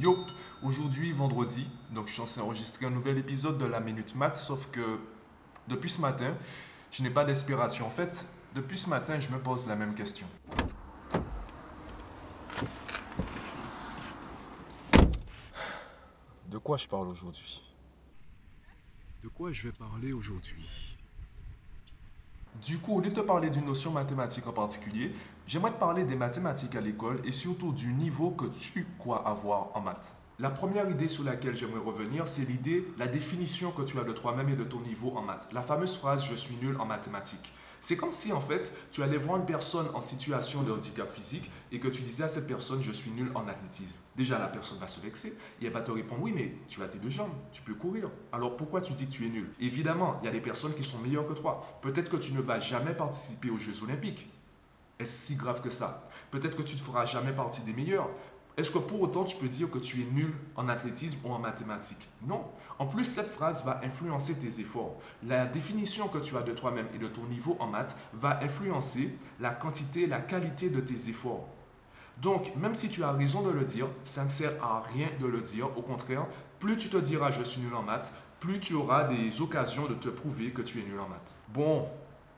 Yo, aujourd'hui vendredi, donc je suis censé enregistrer un nouvel épisode de la Minute Math, sauf que depuis ce matin, je n'ai pas d'inspiration. En fait, depuis ce matin, je me pose la même question. De quoi je parle aujourd'hui? De quoi je vais parler aujourd'hui? Du coup, au lieu de te parler d'une notion mathématique en particulier, j'aimerais te parler des mathématiques à l'école et surtout du niveau que tu crois avoir en maths. La première idée sur laquelle j'aimerais revenir, c'est l'idée, la définition que tu as de toi-même et de ton niveau en maths. La fameuse phrase je suis nul en mathématiques. C'est comme si en fait tu allais voir une personne en situation de handicap physique et que tu disais à cette personne je suis nul en athlétisme. Déjà la personne va se vexer et elle va te répondre oui mais tu as tes deux jambes, tu peux courir. Alors pourquoi tu dis que tu es nul? Évidemment, il y a des personnes qui sont meilleures que toi. Peut-être que tu ne vas jamais participer aux Jeux olympiques. Est-ce si grave que ça? Peut-être que tu ne feras jamais partie des meilleurs. Est-ce que pour autant tu peux dire que tu es nul en athlétisme ou en mathématiques? Non. En plus, cette phrase va influencer tes efforts. La définition que tu as de toi-même et de ton niveau en maths va influencer la quantité, la qualité de tes efforts. Donc, même si tu as raison de le dire, ça ne sert à rien de le dire. Au contraire, plus tu te diras je suis nul en maths, plus tu auras des occasions de te prouver que tu es nul en maths. Bon,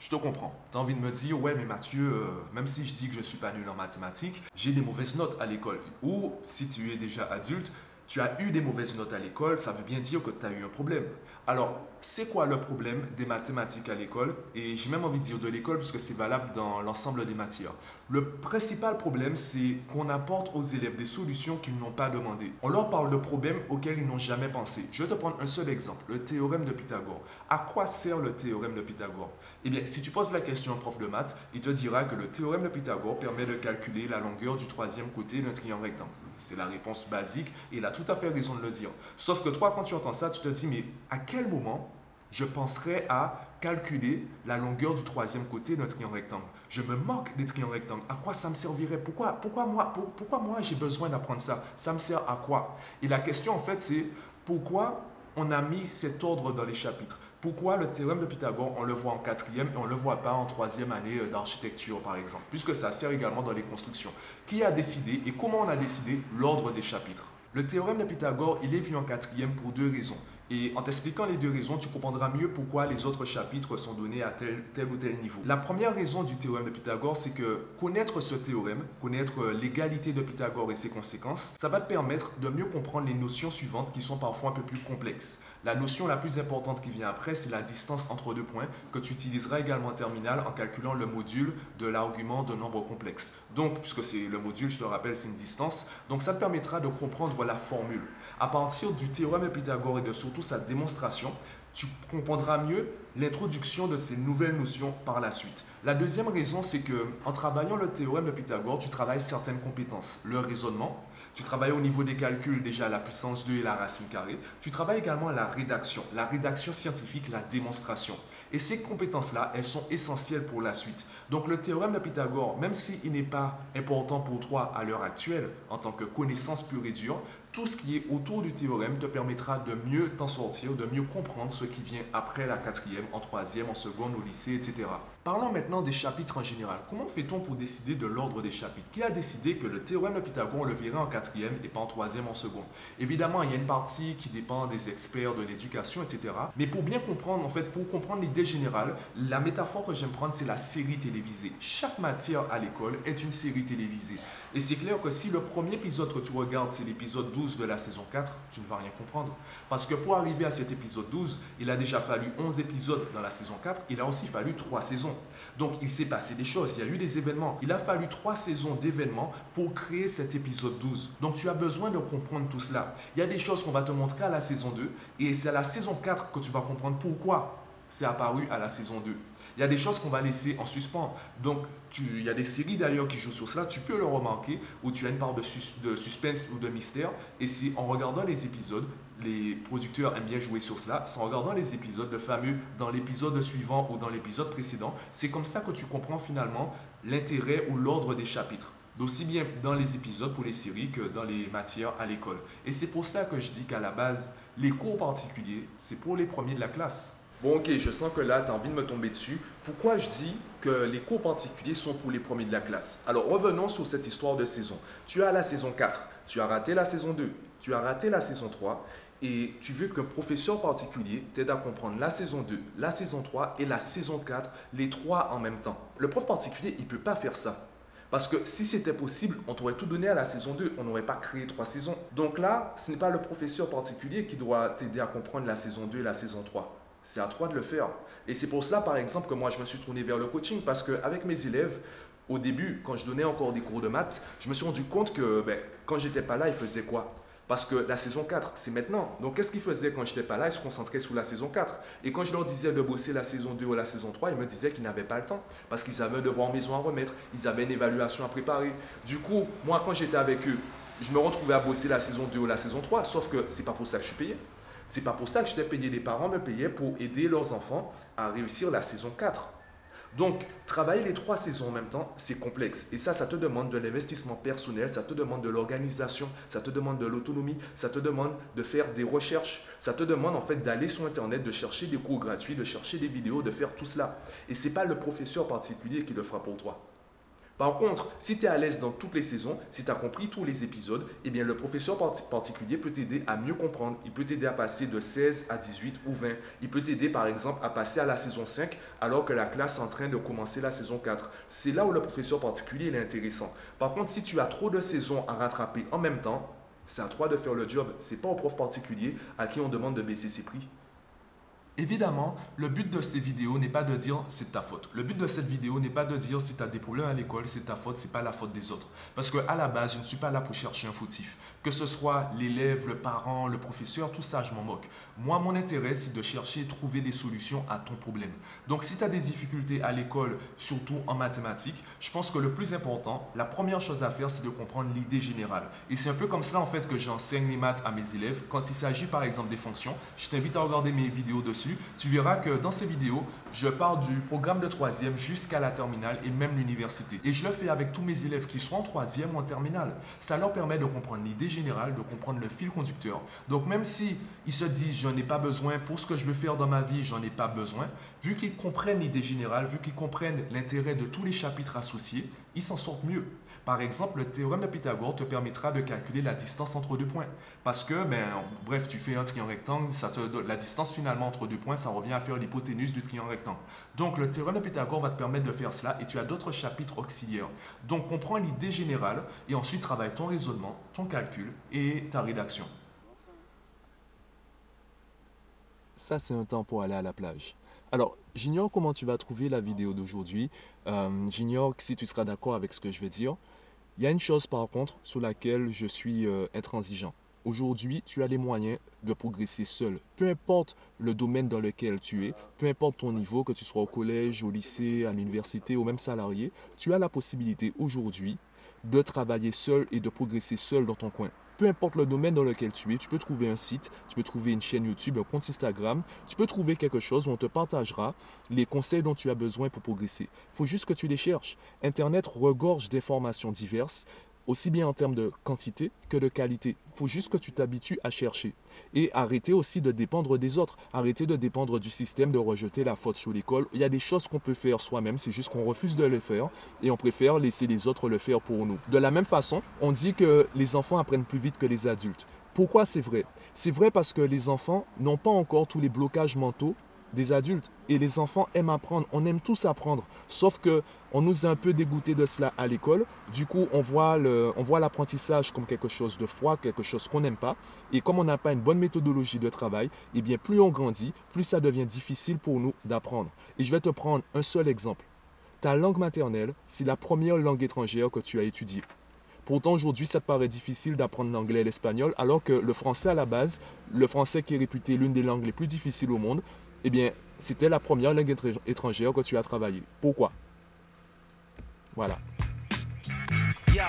je te comprends. Tu envie de me dire, ouais, mais Mathieu, euh, même si je dis que je ne suis pas nul en mathématiques, j'ai des mauvaises notes à l'école. Ou si tu es déjà adulte, tu as eu des mauvaises notes à l'école, ça veut bien dire que tu as eu un problème. Alors, c'est quoi le problème des mathématiques à l'école? Et j'ai même envie de dire de l'école puisque c'est valable dans l'ensemble des matières. Le principal problème, c'est qu'on apporte aux élèves des solutions qu'ils n'ont pas demandées. On leur parle de problèmes auxquels ils n'ont jamais pensé. Je vais te prendre un seul exemple, le théorème de Pythagore. À quoi sert le théorème de Pythagore? Eh bien, si tu poses la question à un prof de maths, il te dira que le théorème de Pythagore permet de calculer la longueur du troisième côté d'un triangle rectangle. C'est la réponse basique et il a tout à fait raison de le dire. Sauf que toi, quand tu entends ça, tu te dis, mais à quel moment je penserais à calculer la longueur du troisième côté d'un triangle rectangle? Je me moque des triangles rectangles. À quoi ça me servirait? Pourquoi, moi, pourquoi moi j'ai besoin d'apprendre ça? Ça me sert à quoi? Et la question en fait c'est pourquoi on a mis cet ordre dans les chapitres? Pourquoi le théorème de Pythagore, on le voit en quatrième et on ne le voit pas en troisième année euh, d'architecture, par exemple, puisque ça sert également dans les constructions. Qui a décidé et comment on a décidé l'ordre des chapitres? Le théorème de Pythagore, il est vu en quatrième pour deux raisons. Et en t'expliquant les deux raisons, tu comprendras mieux pourquoi les autres chapitres sont donnés à tel, tel, ou tel niveau. La première raison du théorème de Pythagore, c'est que connaître ce théorème, connaître l'égalité de Pythagore et ses conséquences, ça va te permettre de mieux comprendre les notions suivantes qui sont parfois un peu plus complexes. La notion la plus importante qui vient après, c'est la distance entre deux points que tu utiliseras également en terminale en calculant le module de l'argument de nombre complexe. Donc, puisque c'est le module, je te rappelle, c'est une distance, donc ça te permettra de comprendre la formule. À partir du théorème de Pythagore et de surtout sa démonstration, tu comprendras mieux l'introduction de ces nouvelles notions par la suite. La deuxième raison, c'est que en travaillant le théorème de Pythagore, tu travailles certaines compétences, le raisonnement, tu travailles au niveau des calculs déjà la puissance 2 et la racine carrée. Tu travailles également la rédaction, la rédaction scientifique, la démonstration. Et ces compétences-là, elles sont essentielles pour la suite. Donc le théorème de Pythagore, même s'il n'est pas important pour toi à l'heure actuelle en tant que connaissance pure et dure, tout ce qui est autour du théorème te permettra de mieux t'en sortir, de mieux comprendre ce qui vient après la quatrième, en troisième, en seconde, au lycée, etc. Parlons maintenant des chapitres en général. Comment fait-on pour décider de l'ordre des chapitres? Qui a décidé que le théorème de Pythagore, on le verrait en quatrième et pas en troisième, en seconde? Évidemment, il y a une partie qui dépend des experts de l'éducation, etc. Mais pour bien comprendre, en fait, pour comprendre l'idée générale, la métaphore que j'aime prendre, c'est la série télévisée. Chaque matière à l'école est une série télévisée. Et c'est clair que si le premier épisode que tu regardes, c'est l'épisode 12 de la saison 4, tu ne vas rien comprendre. Parce que pour arriver à cet épisode 12, il a déjà fallu 11 épisodes dans la saison 4, il a aussi fallu 3 saisons. Donc il s'est passé des choses, il y a eu des événements. Il a fallu 3 saisons d'événements pour créer cet épisode 12. Donc tu as besoin de comprendre tout cela. Il y a des choses qu'on va te montrer à la saison 2, et c'est à la saison 4 que tu vas comprendre pourquoi c'est apparu à la saison 2. Il y a des choses qu'on va laisser en suspens. Donc, tu, il y a des séries d'ailleurs qui jouent sur cela, tu peux le remarquer, où tu as une part de, suspense ou de mystère. Et c'est en regardant les épisodes, les producteurs aiment bien jouer sur cela, c'est en regardant les épisodes, le fameux dans l'épisode suivant ou dans l'épisode précédent, c'est comme ça que tu comprends finalement l'intérêt ou l'ordre des chapitres aussi bien dans les épisodes pour les séries que dans les matières à l'école. Et c'est pour cela que je dis qu'à la base, les cours particuliers, c'est pour les premiers de la classe. Bon, ok, je sens que là, tu as envie de me tomber dessus. Pourquoi je dis que les cours particuliers sont pour les premiers de la classe? Alors, revenons sur cette histoire de saison. Tu as la saison 4, tu as raté la saison 2, tu as raté la saison 3 et tu veux qu'un professeur particulier t'aide à comprendre la saison 2, la saison 3 et la saison 4, les trois en même temps. Le prof particulier, il ne peut pas faire ça. Parce que si c'était possible, on t'aurait tout donné à la saison 2, on n'aurait pas créé trois saisons. Donc là, ce n'est pas le professeur particulier qui doit t'aider à comprendre la saison 2 et la saison 3. C'est à toi de le faire. Et c'est pour cela, par exemple, que moi, je me suis tourné vers le coaching, parce qu'avec mes élèves, au début, quand je donnais encore des cours de maths, je me suis rendu compte que ben, quand j'étais pas là, ils faisaient quoi? Parce que la saison 4, c'est maintenant. Donc, qu'est-ce qu'ils faisaient quand je n'étais pas là? Ils se concentraient sur la saison 4. Et quand je leur disais de bosser la saison 2 ou la saison 3, ils me disaient qu'ils n'avaient pas le temps. Parce qu'ils avaient un devoir maison à remettre. Ils avaient une évaluation à préparer. Du coup, moi, quand j'étais avec eux, je me retrouvais à bosser la saison 2 ou la saison 3. Sauf que c'est pas pour ça que je suis payé. C'est pas pour ça que j'étais payé. Les parents me payaient pour aider leurs enfants à réussir la saison 4. Donc, travailler les trois saisons en même temps, c'est complexe. Et ça, ça te demande de l'investissement personnel, ça te demande de l'organisation, ça te demande de l'autonomie, ça te demande de faire des recherches, ça te demande en fait d'aller sur Internet, de chercher des cours gratuits, de chercher des vidéos, de faire tout cela. Et ce n'est pas le professeur particulier qui le fera pour toi. Par contre, si tu es à l'aise dans toutes les saisons, si tu as compris tous les épisodes, eh bien le professeur particulier peut t'aider à mieux comprendre. Il peut t'aider à passer de 16 à 18 ou 20. Il peut t'aider par exemple à passer à la saison 5 alors que la classe est en train de commencer la saison 4. C'est là où le professeur particulier est intéressant. Par contre, si tu as trop de saisons à rattraper en même temps, c'est à toi de faire le job. Ce n'est pas au prof particulier à qui on demande de baisser ses prix. Évidemment, le but de ces vidéos n'est pas de dire c'est ta faute. Le but de cette vidéo n'est pas de dire si tu as des problèmes à l'école, c'est ta faute, c'est pas la faute des autres. Parce qu'à la base, je ne suis pas là pour chercher un fautif. Que ce soit l'élève, le parent, le professeur, tout ça, je m'en moque. Moi, mon intérêt, c'est de chercher et trouver des solutions à ton problème. Donc, si tu as des difficultés à l'école, surtout en mathématiques, je pense que le plus important, la première chose à faire, c'est de comprendre l'idée générale. Et c'est un peu comme ça, en fait, que j'enseigne les maths à mes élèves. Quand il s'agit, par exemple, des fonctions, je t'invite à regarder mes vidéos dessus. Tu verras que dans ces vidéos, je pars du programme de troisième jusqu'à la terminale et même l'université. Et je le fais avec tous mes élèves qui sont en troisième ou en terminale. Ça leur permet de comprendre l'idée générale, de comprendre le fil conducteur. Donc même si ils se disent je n'ai pas besoin pour ce que je veux faire dans ma vie, j'en ai pas besoin, vu qu'ils comprennent l'idée générale, vu qu'ils comprennent l'intérêt de tous les chapitres associés, ils s'en sortent mieux. Par exemple, le théorème de Pythagore te permettra de calculer la distance entre deux points. Parce que, ben, bref, tu fais un triangle rectangle, ça te, la distance finalement entre deux points, ça revient à faire l'hypoténuse du triangle rectangle. Donc, le théorème de Pythagore va te permettre de faire cela et tu as d'autres chapitres auxiliaires. Donc, comprends l'idée générale et ensuite travaille ton raisonnement, ton calcul et ta rédaction. Ça, c'est un temps pour aller à la plage. Alors, j'ignore comment tu vas trouver la vidéo d'aujourd'hui. Euh, j'ignore si tu seras d'accord avec ce que je vais dire. Il y a une chose par contre sur laquelle je suis euh, intransigeant. Aujourd'hui, tu as les moyens de progresser seul. Peu importe le domaine dans lequel tu es, peu importe ton niveau, que tu sois au collège, au lycée, à l'université ou même salarié, tu as la possibilité aujourd'hui de travailler seul et de progresser seul dans ton coin peu importe le domaine dans lequel tu es, tu peux trouver un site, tu peux trouver une chaîne YouTube, un compte Instagram, tu peux trouver quelque chose où on te partagera les conseils dont tu as besoin pour progresser. Il faut juste que tu les cherches. Internet regorge d'informations diverses aussi bien en termes de quantité que de qualité. Il faut juste que tu t'habitues à chercher. Et arrêter aussi de dépendre des autres. Arrêter de dépendre du système, de rejeter la faute sur l'école. Il y a des choses qu'on peut faire soi-même, c'est juste qu'on refuse de le faire et on préfère laisser les autres le faire pour nous. De la même façon, on dit que les enfants apprennent plus vite que les adultes. Pourquoi c'est vrai? C'est vrai parce que les enfants n'ont pas encore tous les blocages mentaux des adultes. Et les enfants aiment apprendre. On aime tous apprendre. Sauf que on nous a un peu dégoûté de cela à l'école. Du coup, on voit, le, on voit l'apprentissage comme quelque chose de froid, quelque chose qu'on n'aime pas. Et comme on n'a pas une bonne méthodologie de travail, eh bien, plus on grandit, plus ça devient difficile pour nous d'apprendre. Et je vais te prendre un seul exemple. Ta langue maternelle, c'est la première langue étrangère que tu as étudiée. Pourtant, aujourd'hui, ça te paraît difficile d'apprendre l'anglais et l'espagnol, alors que le français à la base, le français qui est réputé l'une des langues les plus difficiles au monde, eh bien, c'était la première langue étrangère que tu as travaillé. Pourquoi? Voilà. Yo,